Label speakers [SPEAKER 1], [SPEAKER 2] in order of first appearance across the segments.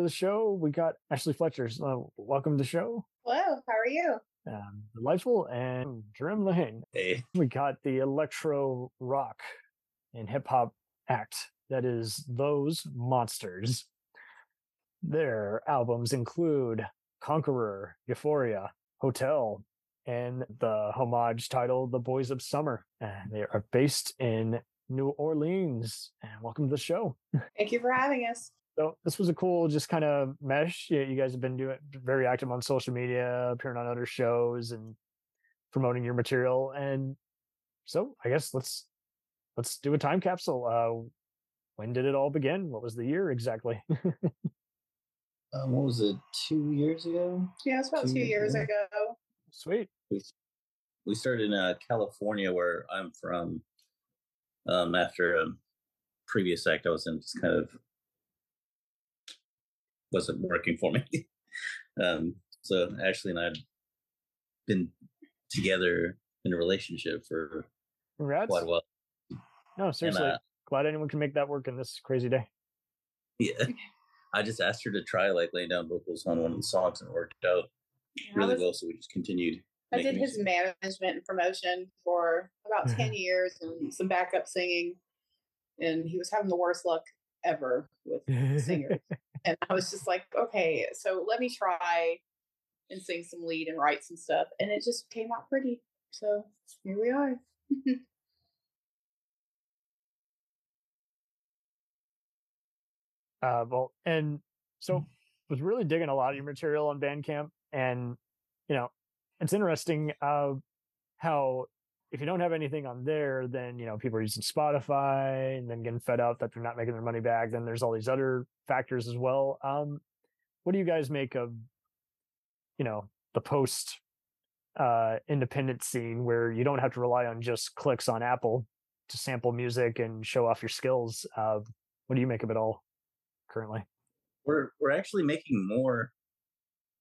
[SPEAKER 1] Okay, welcome to the show. We got Ashley Fletcher. Uh, welcome to the show.
[SPEAKER 2] Hello, how are you?
[SPEAKER 1] Um, Delightful and JeRm La Haine.
[SPEAKER 3] Hey,
[SPEAKER 1] We got the electro rock and hip hop act that is Those Monsters. Their albums include Conqueror, Euphoria, Hotel, and the homage title The Boys of Summer. And they are based in New Orleans. And welcome to the show.
[SPEAKER 2] Thank you for having us.
[SPEAKER 1] So this was a cool, just kind of mesh. You, you guys have been doing very active on social media, appearing on other shows, and promoting your material. And so I guess let's let's do a time capsule. Uh, when did it all begin? What was the year exactly?
[SPEAKER 3] um, what was it? Two years ago.
[SPEAKER 2] Yeah, it's about
[SPEAKER 3] Two
[SPEAKER 2] two years
[SPEAKER 3] years
[SPEAKER 2] ago.
[SPEAKER 1] Sweet.
[SPEAKER 3] We we started in uh, California, where I'm from. Um, after a previous act I was in, just kind of wasn't working for me. um, so Ashley and I had been together in a relationship for
[SPEAKER 1] Congrats.
[SPEAKER 3] quite a while.
[SPEAKER 1] No, seriously.
[SPEAKER 3] uh,
[SPEAKER 1] Glad anyone can make that work in this crazy day.
[SPEAKER 3] Yeah, I just asked her to try like laying down vocals on one of the songs, and it worked out
[SPEAKER 2] I
[SPEAKER 3] really
[SPEAKER 2] was-
[SPEAKER 3] well. So we just continued.
[SPEAKER 2] I did his
[SPEAKER 3] music.
[SPEAKER 2] management and promotion for about 10 years and some backup singing. And he was having the worst luck ever with singers. and I was just like, okay, so let me try and sing some lead and write some stuff. And it just came out pretty. So here we are.
[SPEAKER 1] Uh, well, and so was really digging a lot of your material on Bandcamp, and you know, it's interesting uh, how if you don't have anything on there, then you know people are using Spotify and then getting fed up that they're not making their money back. Then there's all these other factors as well. Um, what do you guys make of you know the post uh, independent scene where you don't have to rely on just clicks on Apple to sample music and show off your skills? Uh, what do you make of it all currently?
[SPEAKER 3] we're we're actually making more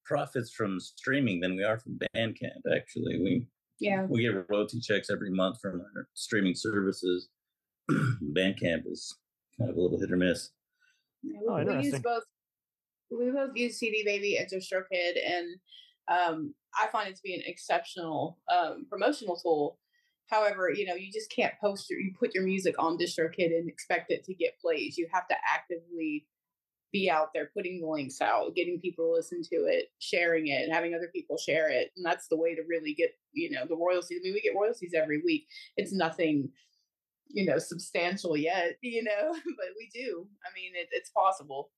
[SPEAKER 3] profits from streaming than we are from Bandcamp. Actually, we
[SPEAKER 2] Yeah.
[SPEAKER 3] we get royalty checks every month from our streaming services. Bandcamp is kind of a little hit or miss.
[SPEAKER 2] Yeah,
[SPEAKER 1] Oh,
[SPEAKER 2] we, we use both. We both use CD Baby and DistroKid, and um, I find it to be an exceptional um, promotional tool. However, you know, you just can't post your, you put your music on DistroKid and expect it to get plays. You have to actively be out there putting the links out, getting people to listen to it, sharing it, and having other people share it. And that's the way to really get, you know, the royalties. I mean, we get royalties every week. It's nothing, you know, substantial yet, you know, but we do. I mean, it, it's possible.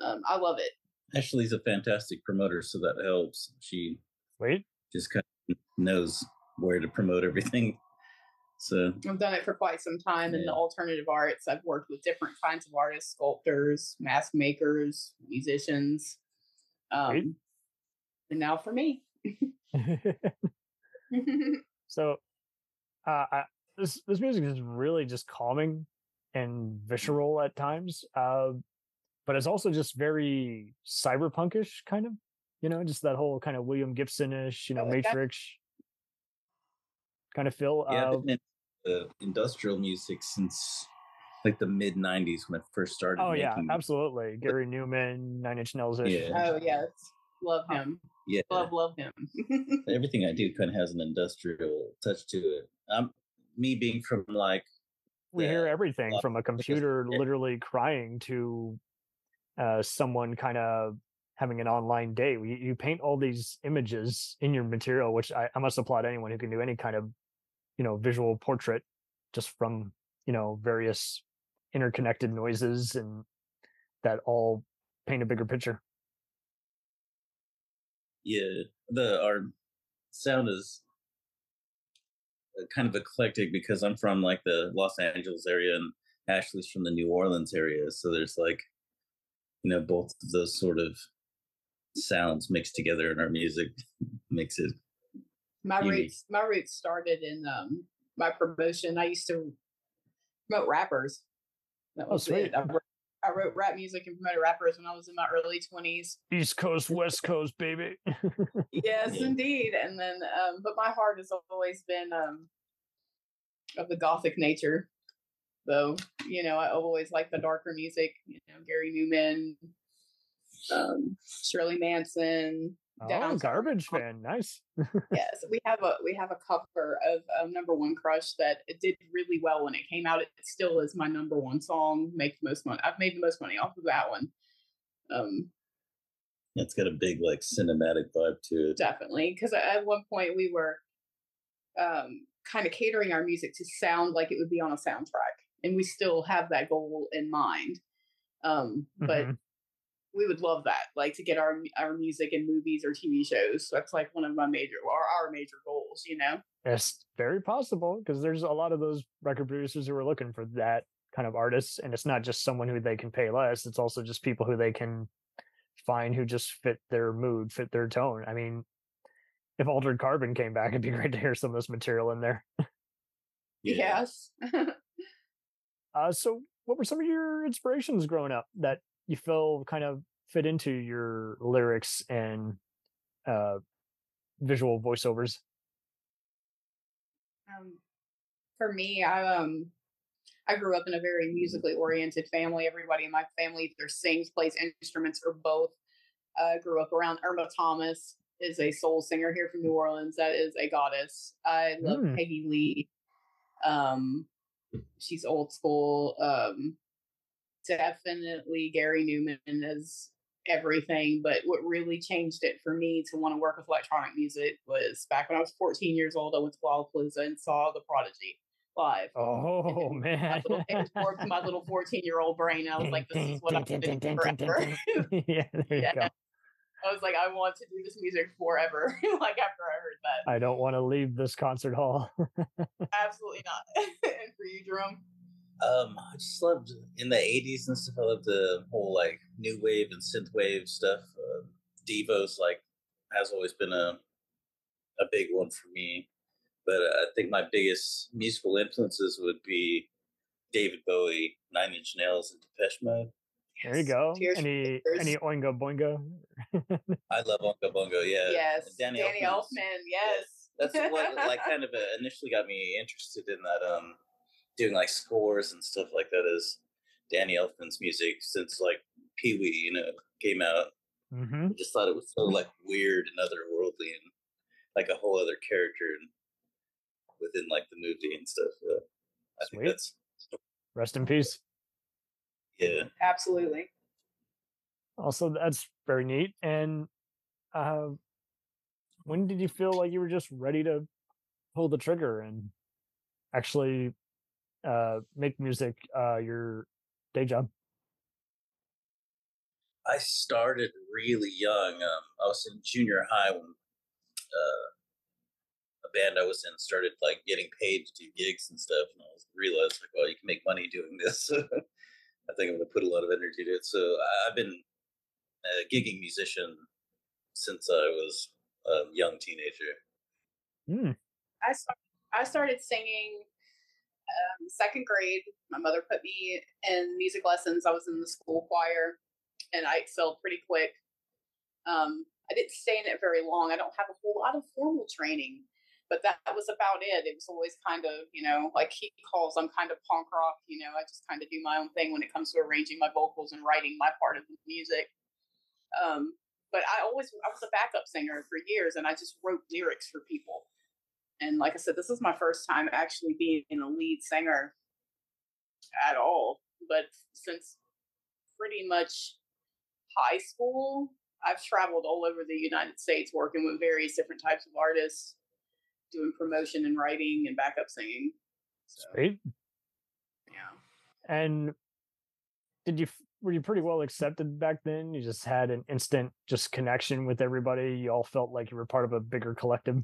[SPEAKER 2] Um, I love it.
[SPEAKER 3] Ashley's a fantastic promoter, so that helps. She
[SPEAKER 1] Wait,
[SPEAKER 3] just kind of knows where to promote everything. So
[SPEAKER 2] I've done it for quite some time in the alternative arts. I've worked with different kinds of artists, sculptors, mask makers, musicians.
[SPEAKER 1] Great.
[SPEAKER 2] Um, and now for me.
[SPEAKER 1] so uh, I, this this music is really just calming and visceral at times, uh, but it's also just very cyberpunkish kind of. You know, just that whole kind of William Gibson-ish, you know,
[SPEAKER 2] Oh,
[SPEAKER 1] Matrix kind of feel.
[SPEAKER 3] yeah,
[SPEAKER 1] Uh,
[SPEAKER 3] I've been in uh, industrial music since like the mid '90s when I first started.
[SPEAKER 1] oh yeah,
[SPEAKER 3] making-
[SPEAKER 1] absolutely. Gary Numan, Nine Inch Nails.
[SPEAKER 3] Yeah.
[SPEAKER 2] oh, yes. Love him.
[SPEAKER 3] Yeah,
[SPEAKER 2] Love, love him.
[SPEAKER 3] everything I do kind of has an industrial touch to it. Um, me being from like
[SPEAKER 1] we hear everything from a computer
[SPEAKER 3] yeah.
[SPEAKER 1] literally crying to uh, someone kind of having an online day. You, you paint all these images in your material, which I, I must applaud anyone who can do any kind of, you know, visual portrait just from, you know, various interconnected noises and that all paint a bigger picture.
[SPEAKER 3] yeah, the our sound is uh, kind of eclectic because I'm from like the Los Angeles area and Ashley's from the New Orleans area, so there's like you know both of those sort of sounds mixed together in our music makes it
[SPEAKER 2] my
[SPEAKER 3] Unique.
[SPEAKER 2] roots my roots started in um my promotion. I used to promote rappers. That
[SPEAKER 1] Oh,
[SPEAKER 2] was
[SPEAKER 1] sweet.
[SPEAKER 2] it. I wrote, I wrote rap music and promoted rappers when I was in my early twenties.
[SPEAKER 1] East Coast, West Coast, baby.
[SPEAKER 2] Yes,
[SPEAKER 3] Yeah.
[SPEAKER 2] indeed. And then um but my heart has always been um of the gothic nature. though. You know, I always like the darker music. You know, Gary Numan, um, Shirley Manson.
[SPEAKER 1] Oh,
[SPEAKER 2] Down-
[SPEAKER 1] garbage fan. Nice.
[SPEAKER 2] yes, we have a we have a cover of um, Number One Crush that it did really well when it came out. It still is my number one song. Make the most money. I've made the most money off of that one. Um,
[SPEAKER 3] It's got a big like cinematic vibe to it.
[SPEAKER 2] definitely because at one point we were um, kind of catering our music to sound like it would be on a soundtrack, and we still have that goal in mind. Um, but
[SPEAKER 1] Mhm.
[SPEAKER 2] We would love that, like to get our our music in movies or TV shows. So that's like one of my major or our major goals, you know.
[SPEAKER 1] It's very possible because there's a lot of those record producers who are looking for that kind of artists, and it's not just someone who they can pay less. It's also just people who they can find who just fit their mood, fit their tone. I mean, if Altered Carbon came back, it'd be great to hear some of this material in there.
[SPEAKER 2] Yes.
[SPEAKER 1] Uh, so, what were some of your inspirations growing up that you feel kind of fit into your lyrics and uh, visual voiceovers?
[SPEAKER 2] um, for me, I um I grew up in a very musically oriented family. Everybody in my family either sings, plays instruments, or both. I grew up around Irma Thomas, is a soul singer here from New Orleans. That is a goddess. I love
[SPEAKER 1] Mm.
[SPEAKER 2] Peggy Lee. Um, she's old school. Um, definitely Gary Numan as everything. But what really changed it for me to want to work with electronic music was back when I was 14 years old. I went to Lollapalooza and saw The Prodigy live.
[SPEAKER 1] Oh man!
[SPEAKER 2] little, it was my little 14 year old brain. I was like, this is what I'm going to do forever.
[SPEAKER 1] yeah, there
[SPEAKER 2] Yeah.
[SPEAKER 1] you go.
[SPEAKER 2] I was like, I want to do this music forever. like after I heard that,
[SPEAKER 1] I don't want to leave this concert hall.
[SPEAKER 2] absolutely not. and for you, Jerome,
[SPEAKER 3] Um, I just loved in the '80s and stuff. I loved the whole like new wave and synth wave stuff. Uh, Devo's like has always been a a big one for me. But uh, I think my biggest musical influences would be David Bowie, Nine Inch Nails, and Depeche Mode.
[SPEAKER 1] there you go.
[SPEAKER 2] Tears
[SPEAKER 1] Any any oingo boingo?
[SPEAKER 3] I love Oingo Boingo. Yeah,
[SPEAKER 2] yes,
[SPEAKER 3] And Danny,
[SPEAKER 2] Danny
[SPEAKER 3] Elfman's-
[SPEAKER 2] Elfman, yes.
[SPEAKER 3] That's what like kind of uh, initially got me interested in that. Um, doing like scores and stuff like that. Is Danny Elfman's music since like Pee Wee, you know, came out.
[SPEAKER 1] hmm
[SPEAKER 3] I just thought it was so like weird and otherworldly and like a whole other character and within like the movie and stuff. I
[SPEAKER 1] Sweet.
[SPEAKER 3] think that's
[SPEAKER 1] Rest in peace.
[SPEAKER 3] yeah.
[SPEAKER 2] Absolutely.
[SPEAKER 1] Also, that's very neat. And uh, when did you feel like you were just ready to pull the trigger and actually uh, make music uh, your day job?
[SPEAKER 3] I started really young. Um, I was in junior high when uh, a band I was in started like getting paid to do gigs and stuff, and I was realized like, well, you can make money doing this. I think I'm going to put a lot of energy to it. So I- I've been a gigging musician since I was a young teenager.
[SPEAKER 1] Hmm.
[SPEAKER 2] I started, I started singing um, second grade. My mother put me in music lessons. I was in the school choir, and I excelled pretty quick. Um, I didn't stay in it very long. I don't have a whole lot of formal training, but that, was about it. It was always kind of, you know, like he calls, I'm kind of punk rock. You know, I just kind of do my own thing when it comes to arranging my vocals and writing my part of the music. Um, but I always, I was a backup singer for years, and I just wrote lyrics for people. And like I said, this is my first time actually being a lead singer at all. But since pretty much high school, I've traveled all over the United States working with various different types of artists, doing promotion and writing and backup singing. So,
[SPEAKER 1] Sweet.
[SPEAKER 2] yeah.
[SPEAKER 1] And did you were you pretty well accepted back then? You just had an instant just connection with everybody. You all felt like you were part of a bigger collective.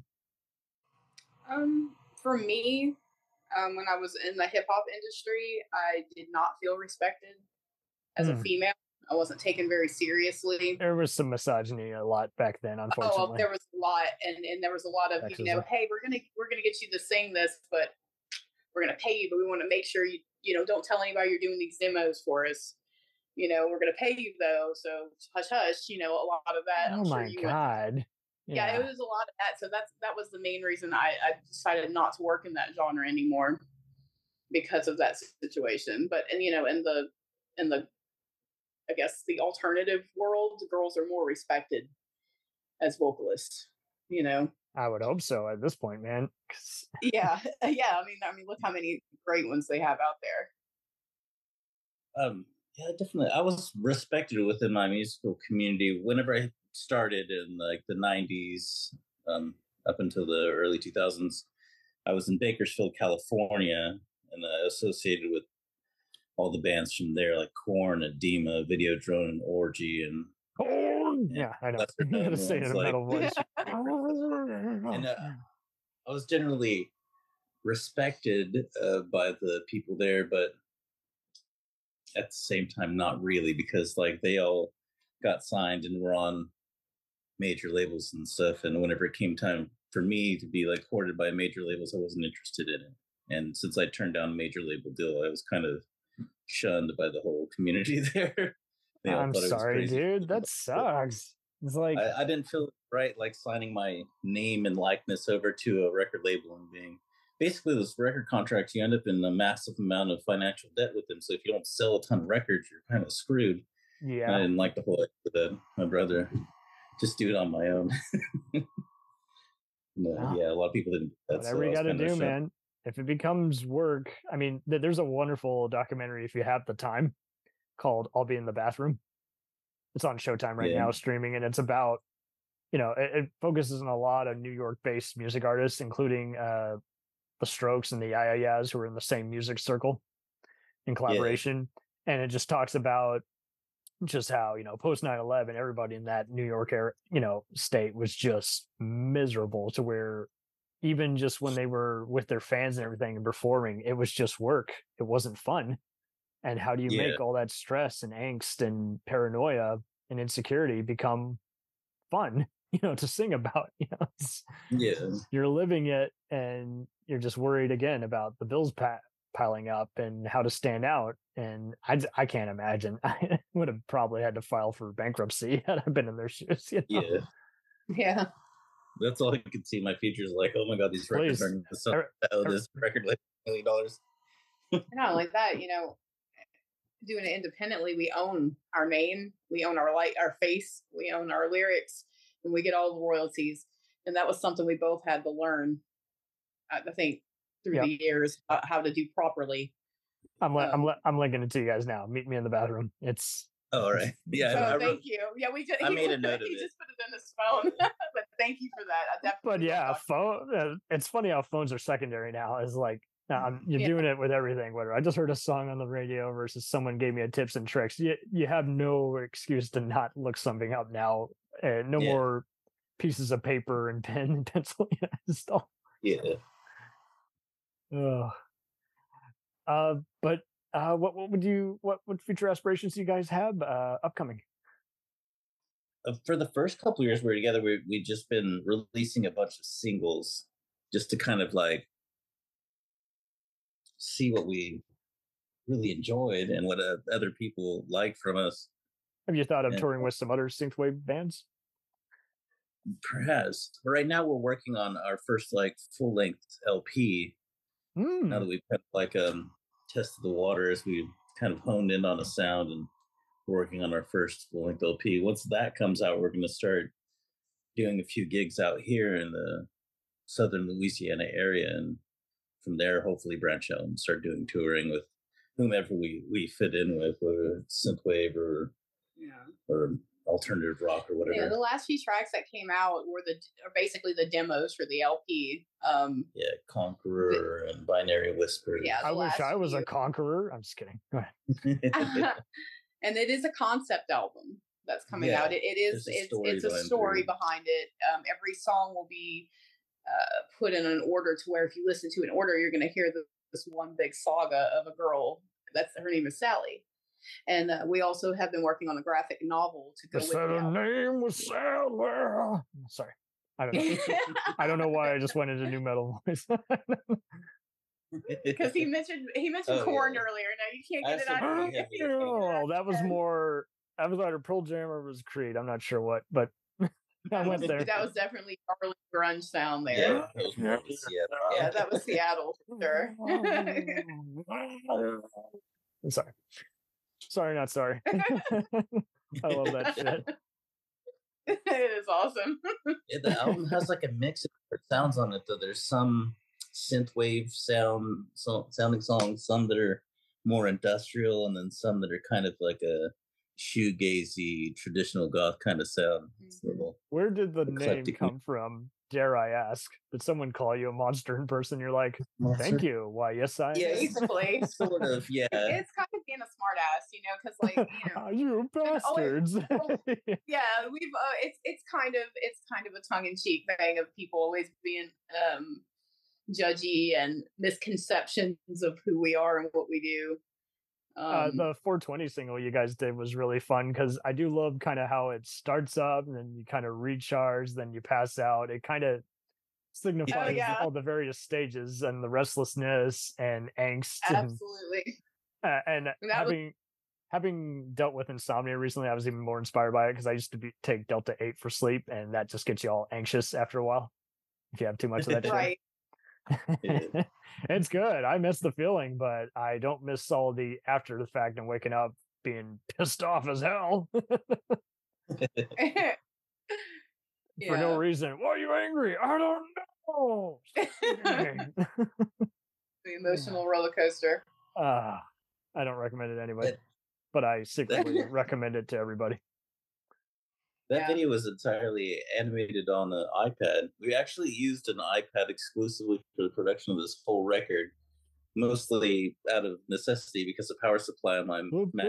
[SPEAKER 2] Um, for me, um, when I was in the hip hop industry, I did not feel respected as a
[SPEAKER 1] Hmm.
[SPEAKER 2] female. I wasn't taken very seriously.
[SPEAKER 1] There was some misogyny a lot back then,
[SPEAKER 2] Oh,
[SPEAKER 1] unfortunately.
[SPEAKER 2] well, there was a lot, and and there was a lot of you know, hey, we're gonna we're gonna get you to sing this, but we're gonna pay you, but we want to make sure you you know don't tell anybody you're doing these demos for us. You know, we're gonna pay you though, so hush hush. You know, a lot of that.
[SPEAKER 1] oh
[SPEAKER 2] I'm sure
[SPEAKER 1] my
[SPEAKER 2] you went-
[SPEAKER 1] god.
[SPEAKER 2] yeah. it was a lot of that. So that's that was the main reason I, I decided not to work in that genre anymore. because of that situation. But and you know, in the in the I guess the alternative world, girls are more respected as vocalists. You know.
[SPEAKER 1] I would hope so at this point, man.
[SPEAKER 2] yeah, yeah. I mean, I mean, look how many great ones they have out there.
[SPEAKER 3] Um, yeah, definitely. I was respected within my musical community whenever I started in like the '90s, um, up until the early 2000s. I was in Bakersfield, California, and uh, associated with all the bands from there, like Korn, Adema, Videodrome, and Orgy, and.
[SPEAKER 1] Yeah, I know. I'm gonna say it in a
[SPEAKER 3] like,
[SPEAKER 1] metal voice.
[SPEAKER 3] and uh, I was generally respected uh, by the people there, but at the same time, not really, because like they all got signed and were on major labels and stuff. And whenever it came time for me to be like courted by major labels, I wasn't interested in it. And since I turned down a major label deal, I was kind of shunned by the whole community there.
[SPEAKER 1] I'm
[SPEAKER 3] I
[SPEAKER 1] sorry, dude. That sucks. It's like
[SPEAKER 3] I, I didn't feel right like signing my name and likeness over to a record label and being basically this record contract. you end up in a massive amount of financial debt with them so if you don't sell a ton of records you're kind of screwed Yeah, i
[SPEAKER 1] yeah.
[SPEAKER 3] didn't like the whole idea my brother just do it on my own no,
[SPEAKER 1] Yeah.
[SPEAKER 3] yeah a lot of people didn't do that, so
[SPEAKER 1] Whatever you got to do, man. If it becomes work, I mean, th- there's a wonderful documentary if you have the time called "I'll Be in the Bathroom." It's on Showtime right
[SPEAKER 3] Yeah.
[SPEAKER 1] now, streaming, and it's about, you know, it, it focuses on a lot of New York-based music artists, including uh, the Strokes and the Yayas, who are in the same music circle in collaboration, and it just talks about just how you know post 9-11 everybody in that new york area you know state was just miserable to where even just when they were with their fans and everything and performing it was just work. It wasn't fun. And how do you
[SPEAKER 3] Yeah.
[SPEAKER 1] make all that stress and angst and paranoia and insecurity become fun you know to sing about you know?
[SPEAKER 3] Yeah.
[SPEAKER 1] You're living it and you're just worried again about the bills pa- piling up and how to stand out and I, I can't imagine i would have probably had to file for bankruptcy had i been in their shoes you know?
[SPEAKER 3] yeah
[SPEAKER 2] Yeah.
[SPEAKER 3] that's all i could see my future is like oh my god these records are going to sell
[SPEAKER 1] Er-
[SPEAKER 3] oh,
[SPEAKER 1] er-
[SPEAKER 3] this record like a million dollars
[SPEAKER 2] not only that, you know, doing it independently, we own our name, we own our light, our face, we own our lyrics, and we get all the royalties. And that was something we both had to learn. I I think through
[SPEAKER 1] Yep.
[SPEAKER 2] the years uh, how to do properly.
[SPEAKER 1] i'm li- i'm,
[SPEAKER 2] Um,
[SPEAKER 1] li- I'm linking it to you guys now meet me in the bathroom it's
[SPEAKER 3] oh, all right yeah
[SPEAKER 2] so
[SPEAKER 3] I
[SPEAKER 2] thank you. Yeah, we just
[SPEAKER 3] I
[SPEAKER 2] he,
[SPEAKER 3] made a note of
[SPEAKER 2] he
[SPEAKER 3] it.
[SPEAKER 2] just put it in his phone. but thank you for that. I definitely
[SPEAKER 1] but yeah phone uh, it's funny how phones are secondary now is like um, you're
[SPEAKER 2] Yeah.
[SPEAKER 1] doing it with everything whether i just heard a song on the radio versus someone gave me a tips and tricks you, you have no excuse to not look something up now uh, no
[SPEAKER 3] Yeah.
[SPEAKER 1] more pieces of paper and pen and pencil you know,
[SPEAKER 3] yeah
[SPEAKER 1] Ugh. Uh, but uh, what what would you what what future aspirations do you guys have uh, upcoming?
[SPEAKER 3] uh, for the first couple of years we were together, we we just been releasing a bunch of singles just to kind of like see what we really enjoyed and what uh, other people liked from us.
[SPEAKER 1] Have you thought of
[SPEAKER 3] Yeah.
[SPEAKER 1] touring with some other synthwave bands?
[SPEAKER 3] Perhaps, but right now we're working on our first like full length LP.
[SPEAKER 1] Hmm.
[SPEAKER 3] Now that we've kind of like um tested the waters, we've kind of honed in on a sound and working on our first full length LP. Once that comes out, we're going to start doing a few gigs out here in the southern Louisiana area, and from there, hopefully, branch out and start doing touring with whomever we we fit in with, whether it's synthwave or
[SPEAKER 2] Yeah.
[SPEAKER 3] or alternative rock or whatever.
[SPEAKER 2] Yeah, the last few tracks that came out were the are basically the demos for the LP. Um,
[SPEAKER 3] yeah, Conqueror and Binary Whisper.
[SPEAKER 2] Yeah,
[SPEAKER 1] I wish I was a conqueror. I'm just kidding. Go ahead.
[SPEAKER 2] and it is a concept album that's coming
[SPEAKER 3] Yeah,
[SPEAKER 2] out. It, it is
[SPEAKER 3] there's a
[SPEAKER 2] it's
[SPEAKER 3] story
[SPEAKER 2] it's a story
[SPEAKER 3] through.
[SPEAKER 2] behind it. Um, every song will be uh, put in an order to where if you listen to an order, you're going to hear the, this one big saga of a girl. That's her name is Sally. And uh, we also have been working on a graphic novel to go
[SPEAKER 1] They
[SPEAKER 2] with
[SPEAKER 1] said
[SPEAKER 2] the
[SPEAKER 1] name was Sally. Sorry, I don't know. I don't know why I just went into nu metal voice.
[SPEAKER 2] because he mentioned he mentioned
[SPEAKER 3] Oh,
[SPEAKER 2] Korn
[SPEAKER 3] yeah.
[SPEAKER 2] earlier. Now you can't
[SPEAKER 3] I
[SPEAKER 2] get it out. of
[SPEAKER 3] we
[SPEAKER 2] you can't it out
[SPEAKER 1] oh, that was more. That was either Pearl Jam or was Creed. I'm not sure what, but I went there.
[SPEAKER 2] That was definitely Charlie grunge sound
[SPEAKER 3] Yeah,
[SPEAKER 2] there.
[SPEAKER 3] that was more of a Seattle.
[SPEAKER 2] Yeah, that was Seattle for sure.
[SPEAKER 1] I'm sorry. Sorry, not sorry. I love that shit.
[SPEAKER 2] it is awesome.
[SPEAKER 3] Yeah, the album has like a mix of different sounds on it. Though there's some synthwave sound, so, sounding songs, some that are more industrial, and then some that are kind of like a shoegazy, traditional goth kind of sound. It's a
[SPEAKER 2] Mhm.
[SPEAKER 1] Where did the name come from? Dare I ask? Did someone call you a monster in person? You're like, thank you. Why, yes, I.
[SPEAKER 3] Yeah,
[SPEAKER 1] am."
[SPEAKER 2] Basically,
[SPEAKER 3] sort of. Yeah,
[SPEAKER 2] it's kind of being a smartass, you know, because like you know,
[SPEAKER 1] you bastards.
[SPEAKER 2] yeah, we've uh, it's it's kind of it's kind of a tongue in cheek thing of people always being um judgy and misconceptions of who we are and what we do. Um,
[SPEAKER 1] uh, the 420 single you guys did was really fun because I do love kind of how it starts up and then you kind of recharge, then you pass out. It kind of signifies
[SPEAKER 2] Oh, yeah.
[SPEAKER 1] all the various stages and the restlessness and angst. And,
[SPEAKER 2] absolutely.
[SPEAKER 1] uh, and
[SPEAKER 2] And that was-
[SPEAKER 1] having having dealt with insomnia recently, I was even more inspired by it because I used to be, take Delta 8 for sleep, and that just gets you all anxious after a while if you have too much of that.
[SPEAKER 2] Right.
[SPEAKER 3] Yeah.
[SPEAKER 1] it's good. I miss the feeling, but I don't miss all the after the fact and waking up being pissed off as hell for no reason. Why are you angry? I don't know.
[SPEAKER 2] the emotional roller coaster.
[SPEAKER 1] Ah, I don't recommend it anyway, but I secretly recommend it to everybody.
[SPEAKER 3] That
[SPEAKER 2] Yeah.
[SPEAKER 3] video was entirely animated on an iPad. We actually used an iPad exclusively for the production of this whole record, mostly out of necessity because the power supply on my Mac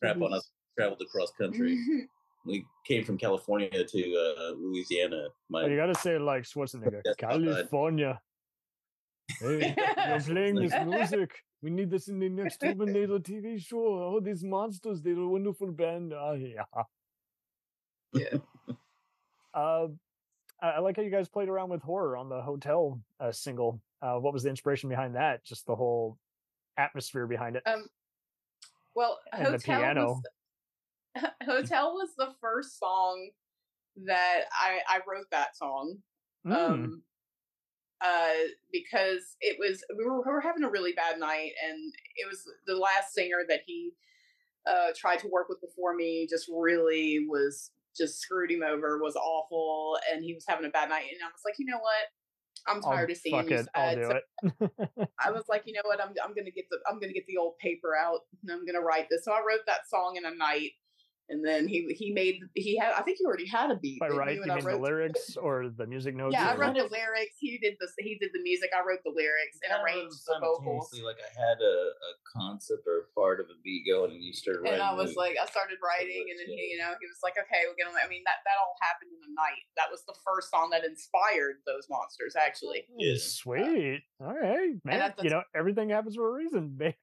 [SPEAKER 3] crap on us traveled across country. we came from California to uh, Louisiana. My
[SPEAKER 1] Oh, you gotta say it like Schwarzenegger.
[SPEAKER 3] That's not bad.
[SPEAKER 1] California. Hey, you're playing this music. We need this in the next Terminator TV show. Oh, these monsters, they're a wonderful band. Ah, yeah.
[SPEAKER 2] Yeah.
[SPEAKER 1] Uh, I I like how you guys played around with horror on the hotel uh, single. Uh, what was the inspiration behind that? Just the whole atmosphere behind it.
[SPEAKER 2] um, well,
[SPEAKER 1] And the
[SPEAKER 2] hotel
[SPEAKER 1] piano.
[SPEAKER 2] was hotel was the first song that I I wrote that song.
[SPEAKER 1] Mm,
[SPEAKER 2] um uh because it was we were, we were having a really bad night and it was the last singer that he uh tried to work with before me just really was just screwed him over was awful and he was having a bad night and i was like you know what i'm
[SPEAKER 1] I'll-
[SPEAKER 2] tired of seeing
[SPEAKER 1] fuck
[SPEAKER 2] you
[SPEAKER 1] it. I'll do
[SPEAKER 2] So
[SPEAKER 1] it.
[SPEAKER 2] i was like you know what i'm, I'm gonna get the i'm gonna get the old paper out and i'm gonna write this so i wrote that song in a night and then he he made he had i think he already had a beat
[SPEAKER 1] By
[SPEAKER 2] didn't
[SPEAKER 1] right,
[SPEAKER 2] you?
[SPEAKER 1] you
[SPEAKER 2] I
[SPEAKER 1] mean the
[SPEAKER 2] wrote-
[SPEAKER 1] lyrics or the music notes?
[SPEAKER 2] yeah, I wrote the lyrics. He did the he did the music. I wrote the lyrics and
[SPEAKER 3] Kind
[SPEAKER 2] arranged the vocals.
[SPEAKER 3] simultaneously, Like I had a, a concept or a part of a beat going, and you started writing.
[SPEAKER 2] And I was like, I started writing, and then he, you know, he was like, "Okay, we're gonna." I mean, that that all happened in a night. That was the first song that inspired those monsters, actually. Hmm.
[SPEAKER 3] Yeah.
[SPEAKER 1] Sweet. All right, man.
[SPEAKER 2] at the
[SPEAKER 1] You know, everything happens for a reason, baby.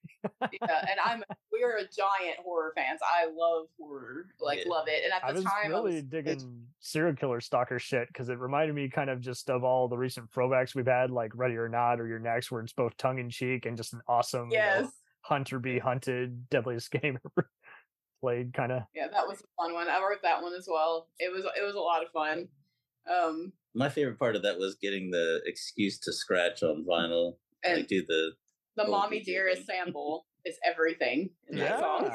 [SPEAKER 2] yeah, and I'm we are a giant horror fans. I love horror, like
[SPEAKER 3] Yeah.
[SPEAKER 2] love it. And at
[SPEAKER 1] I
[SPEAKER 2] the
[SPEAKER 1] was
[SPEAKER 2] time,
[SPEAKER 1] really
[SPEAKER 2] I was really
[SPEAKER 1] digging serial killer stalker shit because it reminded me kind of just of all the recent throwbacks we've had, like Ready or Not or You're Next, where it's both tongue in cheek and just an awesome you know,
[SPEAKER 2] yes,
[SPEAKER 1] hunter be hunted, deadliest game ever played kind of.
[SPEAKER 2] yeah, that was a fun one. I wrote that one as well. It was it was a lot of fun. Um,
[SPEAKER 3] my favorite part of that was getting the excuse to scratch on vinyl,
[SPEAKER 2] and
[SPEAKER 3] like do the
[SPEAKER 2] the "Mommy
[SPEAKER 3] DJ
[SPEAKER 2] Dearest" sample is everything in that
[SPEAKER 1] Yeah,
[SPEAKER 2] song.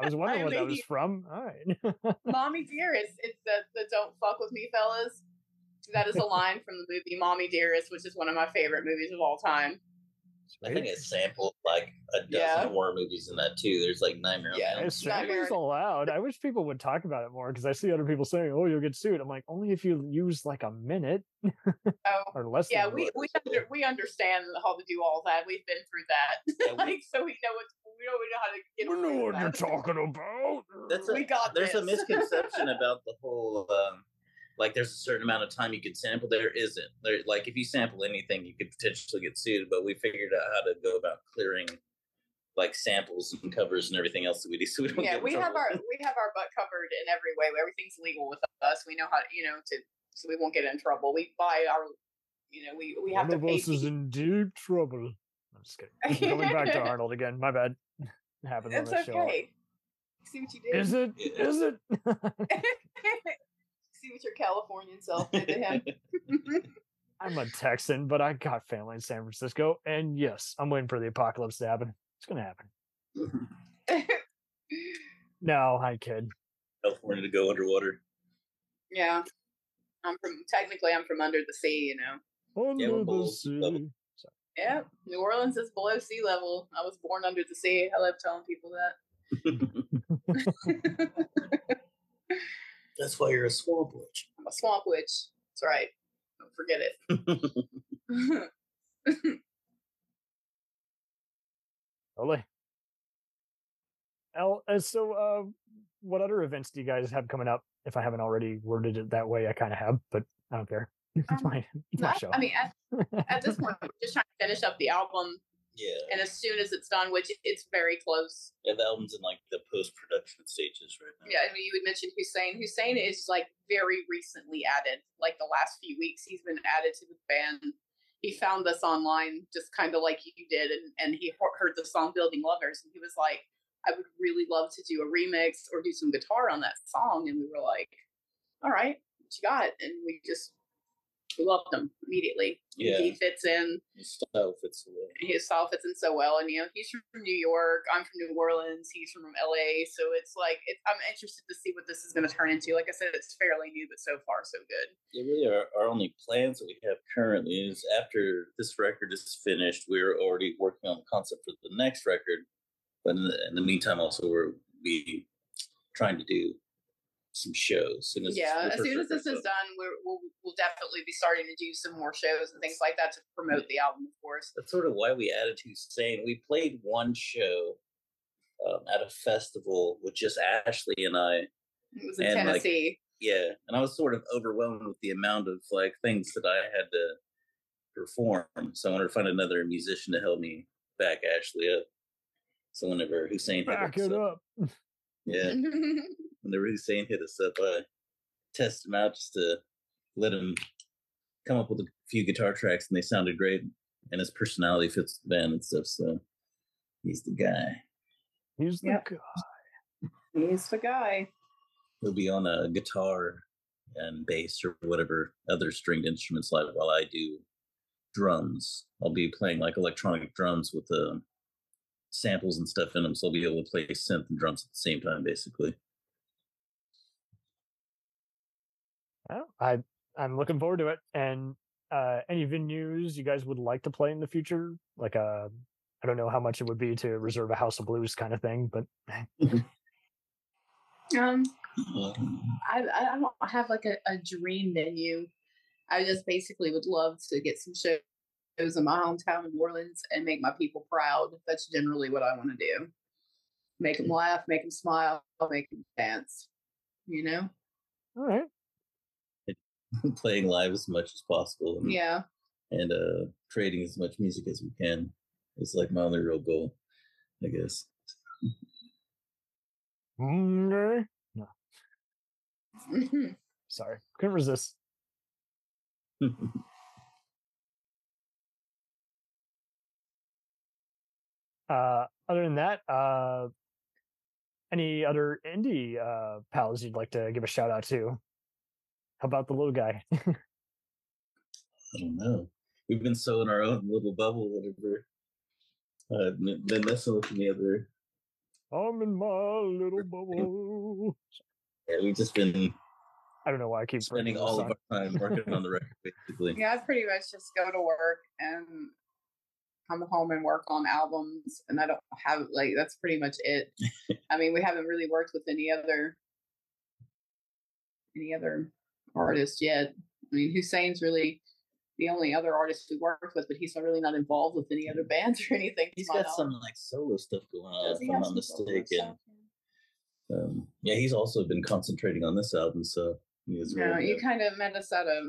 [SPEAKER 1] I was wondering
[SPEAKER 2] I
[SPEAKER 1] what that was from. All right,
[SPEAKER 2] Mommy Dearest. It's the the don't fuck with me, fellas. That is a line from the movie Mommy Dearest, which is one of my favorite movies of all time.
[SPEAKER 3] I think it sampled like a dozen
[SPEAKER 2] Yeah.
[SPEAKER 3] horror movies in that too. There's like Nightmare on
[SPEAKER 2] Yeah.
[SPEAKER 3] Elm
[SPEAKER 1] It's
[SPEAKER 3] Street.
[SPEAKER 2] Nightmare-
[SPEAKER 1] is allowed. I wish people would talk about it more because I see other people saying, "Oh, you'll get sued." I'm like, only if you use like a minute
[SPEAKER 2] Oh,
[SPEAKER 1] or less.
[SPEAKER 2] yeah,
[SPEAKER 1] than
[SPEAKER 2] we we under, we understand how to do all that. We've been through that,
[SPEAKER 3] Yeah, we-
[SPEAKER 2] like so we know what we know, we know how to get.
[SPEAKER 1] We know what
[SPEAKER 2] with
[SPEAKER 1] you're talking about.
[SPEAKER 3] That's a,
[SPEAKER 2] We got
[SPEAKER 3] there's a misconception about the whole um, like there's a certain amount of time you can sample. There isn't. There like if you sample anything, you could potentially get sued. But we figured out how to go about clearing like samples and covers and everything else that we do. So we don't
[SPEAKER 2] Yeah,
[SPEAKER 3] get
[SPEAKER 2] we have our we have our butt covered in every way. Everything's legal with us. We know how you know to so we won't get in trouble. We buy our you know we we have
[SPEAKER 1] One
[SPEAKER 2] to
[SPEAKER 1] of
[SPEAKER 2] pay.
[SPEAKER 1] us is in deep trouble. I'm just kidding. Going back to Arnold again. My bad. It happens on
[SPEAKER 2] It's
[SPEAKER 1] the show.
[SPEAKER 2] okay. See what you did.
[SPEAKER 1] Is it? Is it?
[SPEAKER 2] See what your Californian self did to him.
[SPEAKER 1] I'm a Texan, but I got family in San Francisco, and yes, I'm waiting for the apocalypse to happen. It's gonna happen. No, I kid.
[SPEAKER 3] California to go underwater.
[SPEAKER 2] yeah. I'm from technically I'm from under the sea, you know.
[SPEAKER 1] Under
[SPEAKER 3] we're
[SPEAKER 1] the
[SPEAKER 3] below
[SPEAKER 1] sea.
[SPEAKER 3] level.
[SPEAKER 2] Yeah. New Orleans is below sea level. I was born under the sea. I love telling people that.
[SPEAKER 3] That's why you're a swamp witch.
[SPEAKER 2] I'm a swamp witch. That's right. Don't forget it.
[SPEAKER 1] Totally. El, uh, so, uh, what other events do you guys have coming up? If I haven't already worded it that way, I kind of have, but I don't care. It's
[SPEAKER 2] Um,
[SPEAKER 1] my, it's my
[SPEAKER 2] Not-
[SPEAKER 1] show.
[SPEAKER 2] I mean, at, at this point, we're just trying to finish up the album,
[SPEAKER 3] Yeah.
[SPEAKER 2] and as soon as it's done, which it's very close.
[SPEAKER 3] Yeah, the album's in like the post production stages right now.
[SPEAKER 2] Yeah, I mean, you would mention Hussein. Hussein is like very recently added, like the last few weeks. He's been added to the band. He found us online, just kind of like you did, and and he he- heard the song "Building Lovers," and he was like, "I would really love to do a remix or do some guitar on that song." And we were like, "All right, what you got?" And we just we loved him immediately.
[SPEAKER 3] Yeah.
[SPEAKER 2] he fits in.
[SPEAKER 3] His style fits away.
[SPEAKER 2] his style fits in so well. And you know, he's from New York. I'm from New Orleans. He's from LA. So it's like it, I'm interested to see what this is going to turn into. Like I said, it's fairly new, but so far so good.
[SPEAKER 3] Yeah, really, our, our only plans that we have currently is after this record is finished, we're already working on the concept for the next record. But in the, in the meantime, also we're be trying to do some shows. Soon as
[SPEAKER 2] yeah, as soon as this is done, we're, we'll we'll definitely be starting to do some more shows and things like that to promote the album, of course.
[SPEAKER 3] that's sort of why we added Hussein. We played one show um, at a festival with just Ashley and I.
[SPEAKER 2] It was in
[SPEAKER 3] And, like,
[SPEAKER 2] Tennessee.
[SPEAKER 3] Yeah, and I was sort of overwhelmed with the amount of like things that I had to perform. So I wanted to find another musician to help me back Ashley up. So whenever Hussein hit
[SPEAKER 1] Back
[SPEAKER 3] us
[SPEAKER 1] it
[SPEAKER 3] up,
[SPEAKER 1] up.
[SPEAKER 3] yeah, whenever Hussein hit us up, I tested him out just to let him come up with a few guitar tracks, and they sounded great. And his personality fits the band and stuff. So he's the guy.
[SPEAKER 1] He's the
[SPEAKER 2] Yep.
[SPEAKER 1] guy.
[SPEAKER 2] He's the guy.
[SPEAKER 3] He'll be on a guitar and bass or whatever other stringed instruments like while I do drums. I'll be playing like electronic drums with the samples and stuff in them, so I'll be able to play synth and drums at the same time, basically.
[SPEAKER 1] Well, I I'm looking forward to it. And uh, any venues you guys would like to play in the future? Like uh, I don't know how much it would be to reserve a House of Blues kind of thing, but
[SPEAKER 2] Um,
[SPEAKER 3] Um,
[SPEAKER 2] I I don't have like a, a dream venue. I just basically would love to get some shows in my hometown in New Orleans and make my people proud. That's generally what I want to do. Make them laugh, make them smile, make them dance. You know?
[SPEAKER 1] all right.
[SPEAKER 3] playing live as much as possible and,
[SPEAKER 2] Yeah.
[SPEAKER 3] and uh, creating as much music as we can is like my only real goal, I guess.
[SPEAKER 1] No, sorry, couldn't resist. Uh, other than that, uh, any other indie uh, pals you'd like to give a shout out to? How about the little guy?
[SPEAKER 3] I don't know. We've been so in our own little bubble, whatever. Uh, n- been messing with the other.
[SPEAKER 1] I'm in my little bubble.
[SPEAKER 3] Yeah, we've just been
[SPEAKER 1] I don't know why I keep
[SPEAKER 3] spending all
[SPEAKER 1] song.
[SPEAKER 3] of our time working on the record, basically.
[SPEAKER 2] yeah, I pretty much just go to work and come home and work on albums and I don't have like that's pretty much it. I mean, we haven't really worked with any other any other artist yet. I mean, Hussein's really the only other artist we worked with, but he's not really not involved with any other bands or anything.
[SPEAKER 3] He's
[SPEAKER 2] my
[SPEAKER 3] got some like solo stuff going on,
[SPEAKER 2] Does
[SPEAKER 3] if
[SPEAKER 2] he
[SPEAKER 3] I'm
[SPEAKER 2] have
[SPEAKER 3] not
[SPEAKER 2] some
[SPEAKER 3] mistaken. Um, yeah, he's also been concentrating on this album, so he is
[SPEAKER 2] No,
[SPEAKER 3] really
[SPEAKER 2] you
[SPEAKER 3] good.
[SPEAKER 2] kind of met us at a,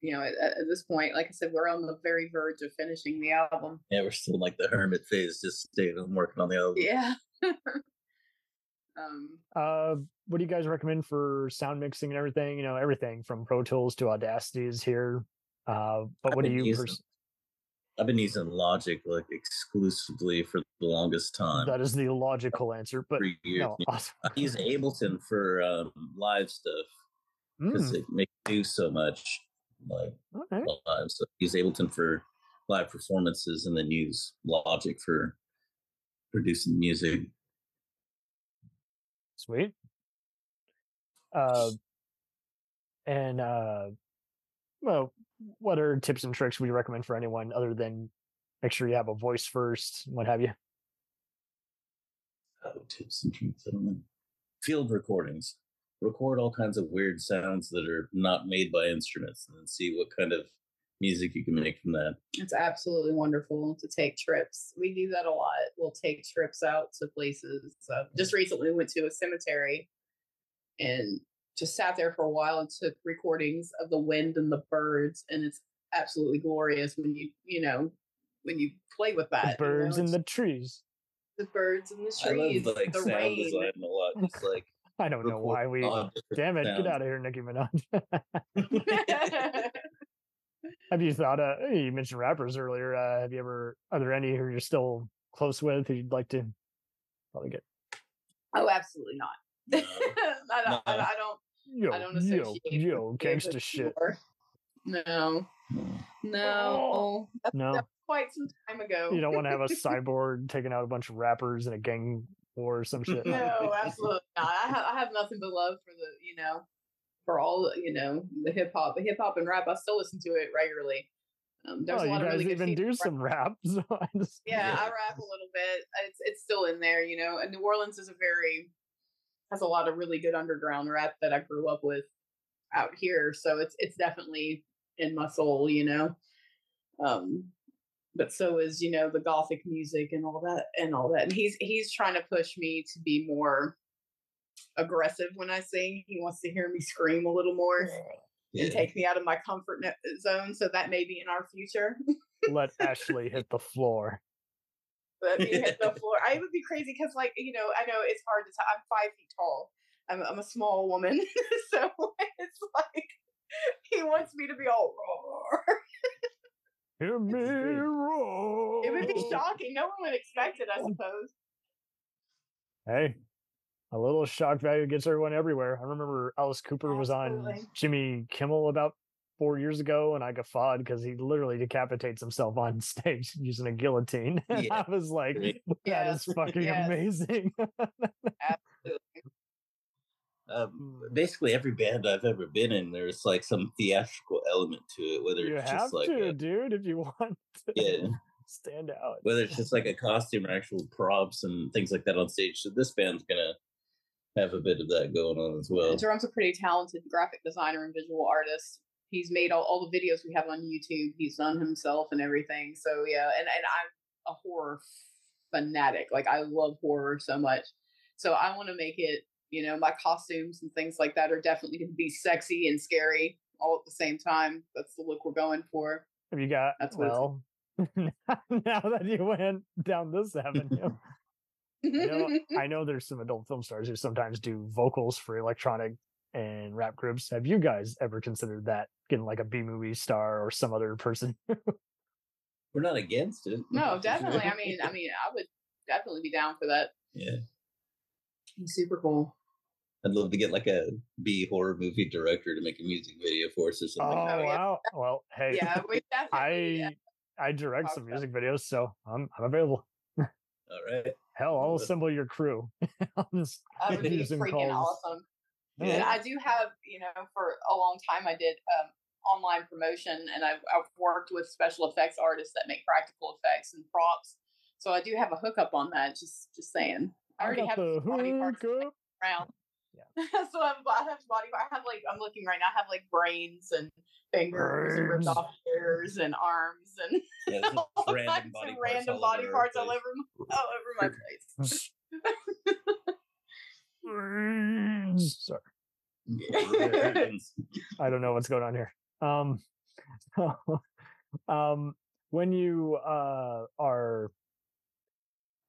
[SPEAKER 2] you know, at, at this point, like I said, we're on the very verge of finishing the album.
[SPEAKER 3] Yeah, we're still in like the hermit phase, just staying and working on the album.
[SPEAKER 2] Yeah. um,
[SPEAKER 1] Uh, what do you guys recommend for sound mixing and everything? You know, everything from Pro Tools to Audacity is here. Uh, but
[SPEAKER 3] I've
[SPEAKER 1] what do you?
[SPEAKER 3] using-
[SPEAKER 1] Pers-
[SPEAKER 3] I've been using Logic like exclusively for the longest time.
[SPEAKER 1] that is the logical answer. But no, awesome.
[SPEAKER 3] I use Ableton for um, live stuff, because
[SPEAKER 1] Mm,
[SPEAKER 3] it makes do so much like
[SPEAKER 1] okay.
[SPEAKER 3] live. So use Ableton for live performances and then use Logic for producing music.
[SPEAKER 1] Sweet. Uh, and uh, well, what are tips and tricks would you recommend for anyone other than make sure you have a voice first, what have you?
[SPEAKER 3] Oh, tips and tricks. I don't know. Field recordings. Record all kinds of weird sounds that are not made by instruments and then see what kind of music you can make from that.
[SPEAKER 2] It's absolutely wonderful to take trips. We do that a lot. We'll take trips out to places. Uh, just recently, we went to a cemetery and just sat there for a while and took recordings of the wind and the birds, and it's absolutely glorious when you you know when you play with that.
[SPEAKER 1] the
[SPEAKER 2] you know,
[SPEAKER 1] birds in the trees.
[SPEAKER 2] the birds and the
[SPEAKER 3] I
[SPEAKER 2] trees,
[SPEAKER 3] love like
[SPEAKER 2] the
[SPEAKER 3] sound
[SPEAKER 2] rain.
[SPEAKER 3] design a lot. Just like
[SPEAKER 1] I don't know why we. Damn it! Get out of here, Nicki Minaj. have you thought? Uh, you mentioned rappers earlier. Uh, have you ever? Are there any who you're still close with who you'd like to probably get?
[SPEAKER 2] oh, absolutely not.
[SPEAKER 3] No.
[SPEAKER 2] I, don't, I,
[SPEAKER 3] No.
[SPEAKER 2] I don't.
[SPEAKER 1] Yo,
[SPEAKER 2] I don't
[SPEAKER 1] yo,
[SPEAKER 2] associate
[SPEAKER 1] yo, gangsta
[SPEAKER 2] it
[SPEAKER 1] shit.
[SPEAKER 2] anymore. No, no. That's,
[SPEAKER 1] No.
[SPEAKER 2] that's quite some time ago.
[SPEAKER 1] You don't want to have a cyborg taking out a bunch of rappers in a gang war or some shit.
[SPEAKER 2] No, absolutely not. I have, I have nothing but love for the, you know, for all, you know, the hip hop, the hip hop and rap. I still listen to it regularly. Um, there's
[SPEAKER 1] oh,
[SPEAKER 2] a
[SPEAKER 1] you
[SPEAKER 2] lot of
[SPEAKER 1] guys
[SPEAKER 2] really
[SPEAKER 1] even do some rap. So I just,
[SPEAKER 2] Yeah,
[SPEAKER 3] Yeah.
[SPEAKER 2] I rap a little bit. It's it's still in there, you know. And New Orleans is a very has a lot of really good underground rap that I grew up with out here. So it's it's definitely in my soul, you know. Um but so is, you know, the gothic music and all that and all that. And he's he's trying to push me to be more aggressive when I sing. He wants to hear me scream a little more
[SPEAKER 3] Yeah.
[SPEAKER 2] and take me out of my comfort zone. So that may be in our future.
[SPEAKER 1] let Ashley hit the floor.
[SPEAKER 2] Me hit the floor. I would be crazy because, like, you know, I know it's hard to tell. I'm five feet tall. I'm, I'm a small woman, so it's like he wants me to be all roar.
[SPEAKER 1] Hear me roar.
[SPEAKER 2] It would be shocking. No one would expect it, I suppose.
[SPEAKER 1] Hey, a little shock value gets everyone everywhere. I remember Alice Cooper was on Jimmy Kimmel about four years ago, and I guffawed because he literally decapitates himself on stage using a guillotine. And
[SPEAKER 3] Yeah.
[SPEAKER 1] I was like,
[SPEAKER 3] Great.
[SPEAKER 1] that
[SPEAKER 2] Yeah.
[SPEAKER 1] is fucking
[SPEAKER 2] Yes.
[SPEAKER 1] amazing.
[SPEAKER 3] Um, basically, every band I've ever been in, there's like some theatrical element to it. Whether
[SPEAKER 1] you
[SPEAKER 3] it's
[SPEAKER 1] have
[SPEAKER 3] just like
[SPEAKER 1] to,
[SPEAKER 3] a,
[SPEAKER 1] dude, if you want to
[SPEAKER 3] yeah,
[SPEAKER 1] stand out.
[SPEAKER 3] whether it's just like a costume or actual props and things like that on stage. So this band's gonna have a bit of that going on as well.
[SPEAKER 2] Jerome's a pretty talented graphic designer and visual artist. He's made all, all the videos we have on YouTube. He's done himself and everything. So yeah, and, and I'm a horror fanatic. Like I love horror so much. So I want to make it, you know, my costumes and things like that are definitely going to be sexy and scary all at the same time. That's the look we're going for.
[SPEAKER 1] Have you got
[SPEAKER 2] That's
[SPEAKER 1] well? now that you went down this avenue, you know, I know there's some adult film stars who sometimes do vocals for electronic and rap groups. Have you guys ever considered that getting like a B movie star or some other person?
[SPEAKER 3] We're not against it.
[SPEAKER 2] no, definitely. I mean, I mean, I would definitely be down for that.
[SPEAKER 3] yeah,
[SPEAKER 2] Super cool.
[SPEAKER 3] I'd love to get like a B horror movie director to make a music video for us or
[SPEAKER 1] oh
[SPEAKER 3] something.
[SPEAKER 2] yeah.
[SPEAKER 1] wow! Well, hey,
[SPEAKER 2] Yeah, we definitely.
[SPEAKER 1] Uh, I I direct some
[SPEAKER 2] about
[SPEAKER 1] music videos, so I'm I'm available.
[SPEAKER 3] All right.
[SPEAKER 1] Hell, I'll assemble your crew. I'll just
[SPEAKER 2] That would be freaking
[SPEAKER 1] calls.
[SPEAKER 2] awesome.
[SPEAKER 3] Yeah.
[SPEAKER 2] And I do have, you know, for a long time I did um, online promotion and I've, I've worked with special effects artists that make practical effects and props. So I do have a hookup on that. Just, just saying. I already have
[SPEAKER 1] the
[SPEAKER 2] body parts
[SPEAKER 1] hookup.
[SPEAKER 2] around.
[SPEAKER 1] Yeah.
[SPEAKER 2] so I have, I have body. I have like I'm looking right now. I have like brains and fingers and ripped off hairs and arms and
[SPEAKER 3] Yeah,
[SPEAKER 2] all
[SPEAKER 3] random
[SPEAKER 2] kinds
[SPEAKER 3] body
[SPEAKER 2] of
[SPEAKER 3] parts
[SPEAKER 2] random
[SPEAKER 3] all
[SPEAKER 2] body parts all
[SPEAKER 3] place.
[SPEAKER 2] over all over my face.
[SPEAKER 1] Sorry. I don't know what's going on here. Um, um, when you uh are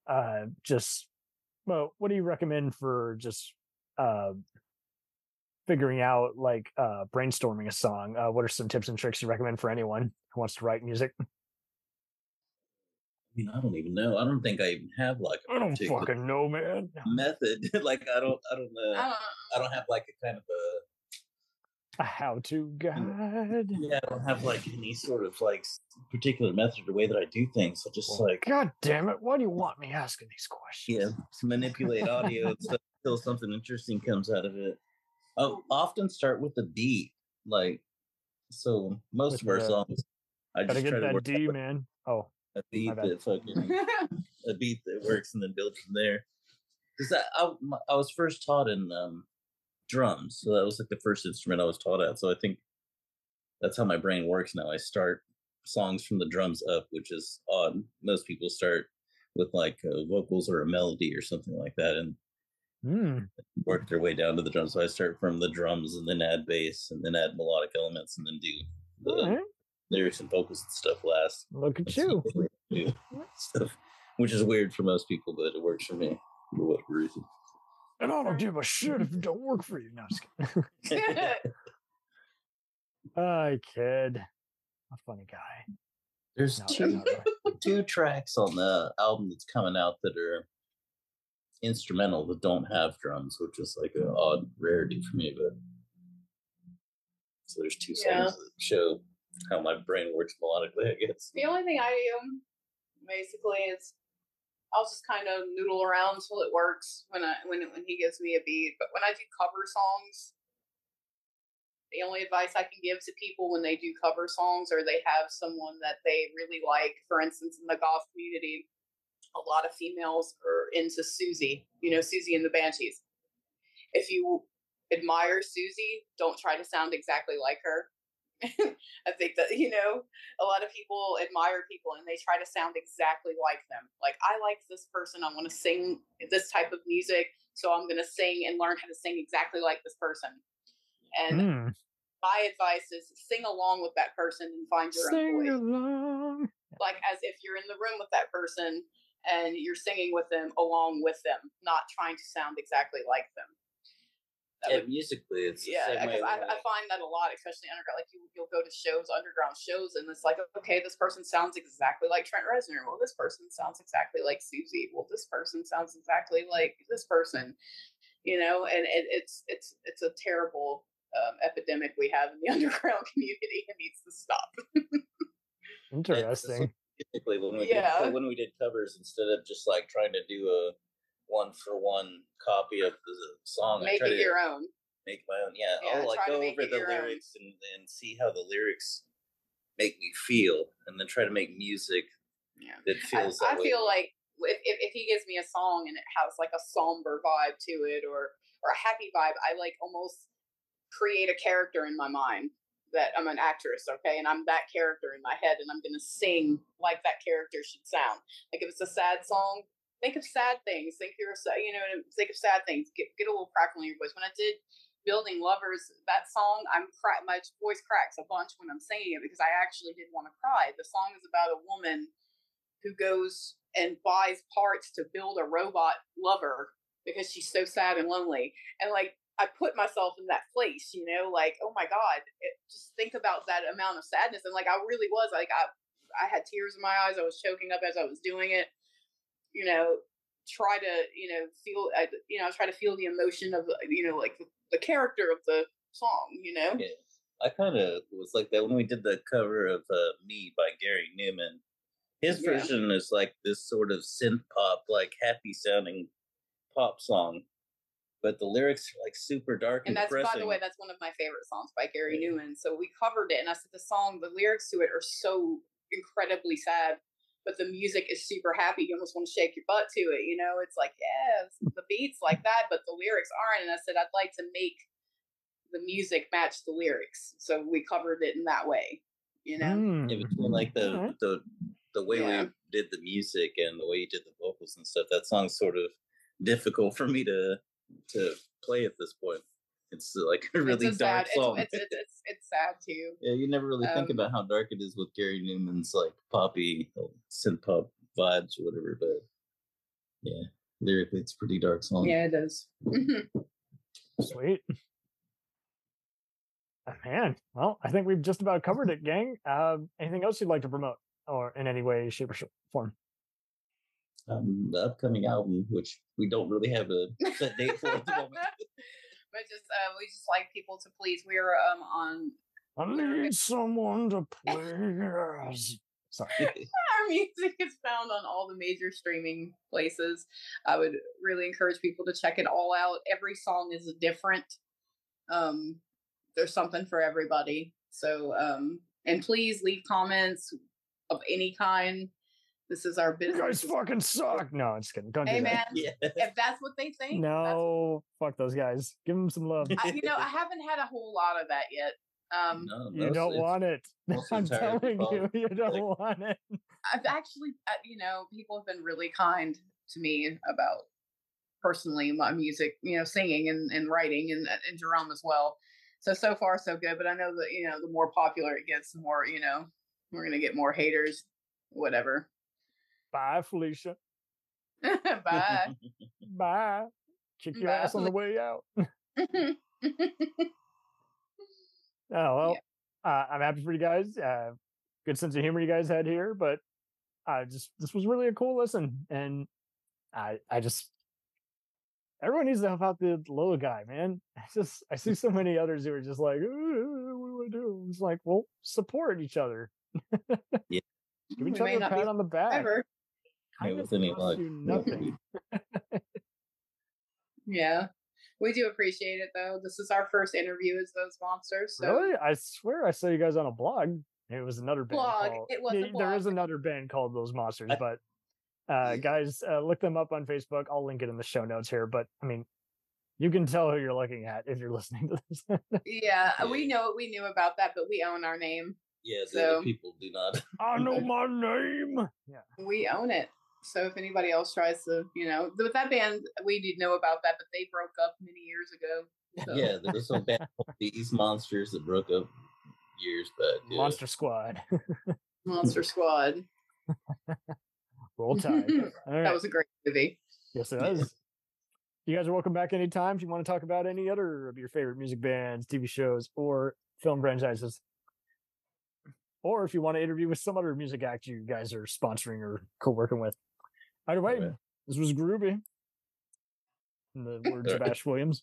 [SPEAKER 1] uh just well, what do you recommend for just uh figuring out like uh brainstorming a song? Uh, what are some tips and tricks you recommend for anyone who wants to write music?
[SPEAKER 3] I mean, I don't even know. I don't think I even have like a
[SPEAKER 1] I don't
[SPEAKER 3] particular
[SPEAKER 1] fucking know, man.
[SPEAKER 3] method. like I don't, I don't know.
[SPEAKER 2] I don't,
[SPEAKER 3] I don't have like a kind of a
[SPEAKER 1] A how-to guide.
[SPEAKER 3] Yeah, I don't have like any sort of like particular method or way that I do things. So just like
[SPEAKER 1] God damn it! Why do you want me asking these questions?
[SPEAKER 3] yeah, to manipulate audio until something interesting comes out of it. I'll often start with the beat, like so. Most of our
[SPEAKER 1] the-
[SPEAKER 3] songs, I
[SPEAKER 1] Gotta
[SPEAKER 3] just
[SPEAKER 1] get
[SPEAKER 3] try to
[SPEAKER 1] that
[SPEAKER 3] work
[SPEAKER 1] D,
[SPEAKER 3] out
[SPEAKER 1] man. Oh,
[SPEAKER 3] a beat that fucking a beat that works and then build from there. Because I, I, I was first taught in um, drums, so that was like the first instrument I was taught at. So I think that's how my brain works now. I start songs from the drums up, which is odd. Most people start with like uh, vocals or a melody or something like that, and
[SPEAKER 1] hmm.
[SPEAKER 3] work their way down to the drums. So I start from the drums and then add bass and then add melodic elements and then do the
[SPEAKER 1] right.
[SPEAKER 3] Lyrics and vocals and stuff last.
[SPEAKER 1] Look at
[SPEAKER 3] That's
[SPEAKER 1] you.
[SPEAKER 3] the way to do stuff, which is weird for most people, but it works for me for whatever reason.
[SPEAKER 1] And I don't give a shit if it don't work for you. No, I'm just kidding. Hi, kid. A funny guy.
[SPEAKER 3] There's
[SPEAKER 1] No,
[SPEAKER 3] two
[SPEAKER 1] not really.
[SPEAKER 3] two tracks on the album that's coming out that are instrumental that don't have drums, which is like an odd rarity for me. But so there's two songs
[SPEAKER 2] Yeah.
[SPEAKER 3] that show how my brain works melodically. I guess.
[SPEAKER 2] The only thing I do basically is I'll just kind of noodle around till it works when I when when he gives me a beat. But when I do cover songs, the only advice I can give to people when they do cover songs or they have someone that they really like, for instance, in the goth community, a lot of females are into Siouxsie. You know, Siouxsie and the Banshees. If you admire Siouxsie, don't try to sound exactly like her. I think that you know a lot of people admire people and they try to sound exactly like them. Like I like this person, I want to sing this type of music, so I'm going to sing and learn how to sing exactly like this person. And
[SPEAKER 1] Hmm.
[SPEAKER 2] my advice is sing along with that person and find your own voice.
[SPEAKER 1] along.
[SPEAKER 2] Like as if you're in the room with that person and you're singing with them along with them, not trying to sound exactly like them. That
[SPEAKER 3] Yeah,
[SPEAKER 2] would
[SPEAKER 3] musically, it's
[SPEAKER 2] yeah, because I, I find that a lot, especially underground. Like you, you'll go to shows, underground shows, and it's like, okay, this person sounds exactly like Trent Reznor. Well, this person sounds exactly like Siouxsie. Well, this person sounds exactly like this person. You know, and it, it's it's it's a terrible um, epidemic we have in the underground community. It needs to stop.
[SPEAKER 1] Interesting.
[SPEAKER 3] Typically, when we
[SPEAKER 2] Yeah.
[SPEAKER 3] did, when we did covers, instead of just like trying to do a one for one copy of the song,
[SPEAKER 2] Make it your own.
[SPEAKER 3] make my own. Yeah,
[SPEAKER 2] Yeah,
[SPEAKER 3] I'll like go over the
[SPEAKER 2] own.
[SPEAKER 3] lyrics and, and see how the lyrics make me feel, and then try to make music
[SPEAKER 2] Yeah.
[SPEAKER 3] that
[SPEAKER 2] I,
[SPEAKER 3] feels.
[SPEAKER 2] I
[SPEAKER 3] that way.
[SPEAKER 2] feel like if, if, if he gives me a song and it has like a somber vibe to it or or a happy vibe, I like almost create a character in my mind that I'm an actress, okay, and I'm that character in my head, and I'm gonna sing like that character should sound. Like if it's a sad song, think of sad things. Think you're you know think of sad things. Get get a little crackle in your voice. When I did building lovers that song i'm cra- my voice cracks a bunch when i'm singing it because i actually did want to cry the song is about a woman who goes and buys parts to build a robot lover because she's so sad and lonely and like i put myself in that place you know like oh my god it, just think about that amount of sadness and like i really was like i i had tears in my eyes i was choking up as i was doing it you know try to you know feel I, you know try to feel the emotion of you know like the, the character of the song you know
[SPEAKER 3] Yeah. I kind of was like that when we did the cover of uh, "Me" by Gary Numan. His
[SPEAKER 2] Yeah.
[SPEAKER 3] version is like this sort of synth pop, like happy sounding pop song, but the lyrics are like super dark
[SPEAKER 2] and
[SPEAKER 3] and,
[SPEAKER 2] that's by the way that's one of my favorite songs by gary
[SPEAKER 3] Yeah.
[SPEAKER 2] numan so we covered it and i said the song the lyrics to it are so incredibly sad but the music is super happy you almost want to shake your butt to it you know it's like yeah the beats like that but the lyrics aren't and i said i'd like to make the music match the lyrics so we covered it in that way you know
[SPEAKER 1] Hmm.
[SPEAKER 3] yeah, between like the
[SPEAKER 1] Alright.
[SPEAKER 3] the the way
[SPEAKER 2] Yeah.
[SPEAKER 3] we did the music and the way you did the vocals and stuff, that song's sort of difficult for me to to play at this point. It's uh, like a really
[SPEAKER 2] it's a
[SPEAKER 3] dark
[SPEAKER 2] sad
[SPEAKER 3] song.
[SPEAKER 2] it's, it's, it's, it's, it's sad too
[SPEAKER 3] yeah, you never really think
[SPEAKER 2] um,
[SPEAKER 3] about how dark it is with Gary Numan's like poppy uh, synth pop vibes or whatever, but yeah, lyrically it's a pretty dark song.
[SPEAKER 2] yeah it is
[SPEAKER 1] Sweet. Uh, Man, well, I think we've just about covered it, gang. Um, anything else you'd like to promote, or in any way, shape, or form?
[SPEAKER 3] Um, the upcoming album, which we don't really have a set date for at the moment.
[SPEAKER 2] but just uh, we just like people to please. We're um on
[SPEAKER 1] I need someone to please. Sorry.
[SPEAKER 2] our music is found on all the major streaming places. I would really encourage people to check it all out. Every song is different. Um, there's something for everybody. So, um, and please leave comments of any kind. This is our
[SPEAKER 1] You guys fucking suck. No, I'm just kidding. Don't
[SPEAKER 2] Hey
[SPEAKER 1] do
[SPEAKER 2] man,
[SPEAKER 3] yeah.
[SPEAKER 2] if that's what they think, that's
[SPEAKER 1] No, fuck those guys. Give them some love.
[SPEAKER 2] I, you know, I haven't had a whole lot of that yet. Um,
[SPEAKER 3] No,
[SPEAKER 1] You don't want it. I'm telling you, you don't
[SPEAKER 3] Like-
[SPEAKER 1] want it.
[SPEAKER 2] I've actually, uh, you know, people have been really kind to me about personally my music, you know, singing and, and writing and, and JeRm as well. So, so far, so good. But I know that, you know, the more popular it gets, the more, you know, we're going to get more haters, whatever.
[SPEAKER 1] Bye, Felicia.
[SPEAKER 2] Bye.
[SPEAKER 1] Bye. Kick your
[SPEAKER 2] Bye,
[SPEAKER 1] ass on the way out. Oh well,
[SPEAKER 2] Yeah.
[SPEAKER 1] uh, I'm happy for you guys. Uh, good sense of humor you guys had here, but I just this was really a cool listen, and I I just everyone needs to help out the little guy, man. I just I see so many others who are just like, "Uh, what do I do? It's like, well, support each other.
[SPEAKER 3] Yeah.
[SPEAKER 1] Give
[SPEAKER 2] We
[SPEAKER 1] each
[SPEAKER 2] may
[SPEAKER 1] other a pat on the back.
[SPEAKER 2] Ever.
[SPEAKER 3] Yeah,
[SPEAKER 1] Kind of
[SPEAKER 3] with any
[SPEAKER 1] costs
[SPEAKER 3] luck,
[SPEAKER 1] you
[SPEAKER 3] we
[SPEAKER 1] nothing.
[SPEAKER 2] Yeah. We do appreciate it, though. This is our first interview as those monsters. So.
[SPEAKER 1] Really? I swear I saw you guys on a blog. It was another band.
[SPEAKER 2] Blog.
[SPEAKER 1] Called,
[SPEAKER 2] It was a
[SPEAKER 1] Yeah, There is another band called Those Monsters, but uh, guys, uh, look them up on Facebook. I'll link it in the show notes here. But I mean, you can tell who you're looking at if you're listening to this.
[SPEAKER 2] Yeah,
[SPEAKER 3] Yeah.
[SPEAKER 2] we know we knew about that, but we own our name.
[SPEAKER 3] Yeah, the
[SPEAKER 2] So-
[SPEAKER 3] people do not.
[SPEAKER 1] I know my name. Yeah.
[SPEAKER 2] we own it. So if anybody else tries to, you know, with that band, we did know about that, but they broke up many years ago. So.
[SPEAKER 3] Yeah, there was some band These Monsters that broke up years back. yeah.
[SPEAKER 1] Monster Squad.
[SPEAKER 2] Monster Squad.
[SPEAKER 1] Roll Tide. All right.
[SPEAKER 2] That was a great movie.
[SPEAKER 1] yes, it
[SPEAKER 3] Yeah.
[SPEAKER 1] is. You guys are welcome back anytime if you want to talk about any other of your favorite music bands, TV shows, or film franchises. Or if you want to interview with some other music act you guys are sponsoring or co-working with. Either way,
[SPEAKER 3] Alright.
[SPEAKER 1] this was groovy. In the words of Ash Williams.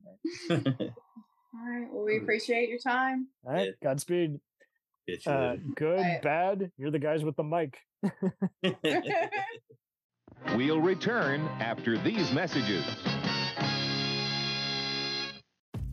[SPEAKER 2] All right. Well, we appreciate your time.
[SPEAKER 1] All right, Godspeed. Uh, good,
[SPEAKER 2] Bye.
[SPEAKER 1] bad. You're the guys with the mic.
[SPEAKER 4] We'll return after these messages.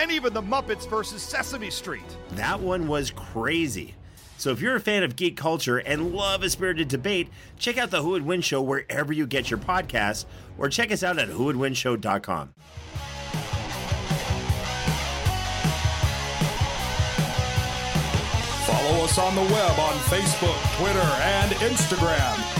[SPEAKER 5] and even the Muppets versus Sesame Street.
[SPEAKER 6] That one was crazy. So if you're a fan of geek culture and love a spirited debate, check out the Who Would Win show wherever you get your podcasts, or check us out at whowouldwinshow.com.
[SPEAKER 7] Follow us on the web on Facebook, Twitter, and Instagram.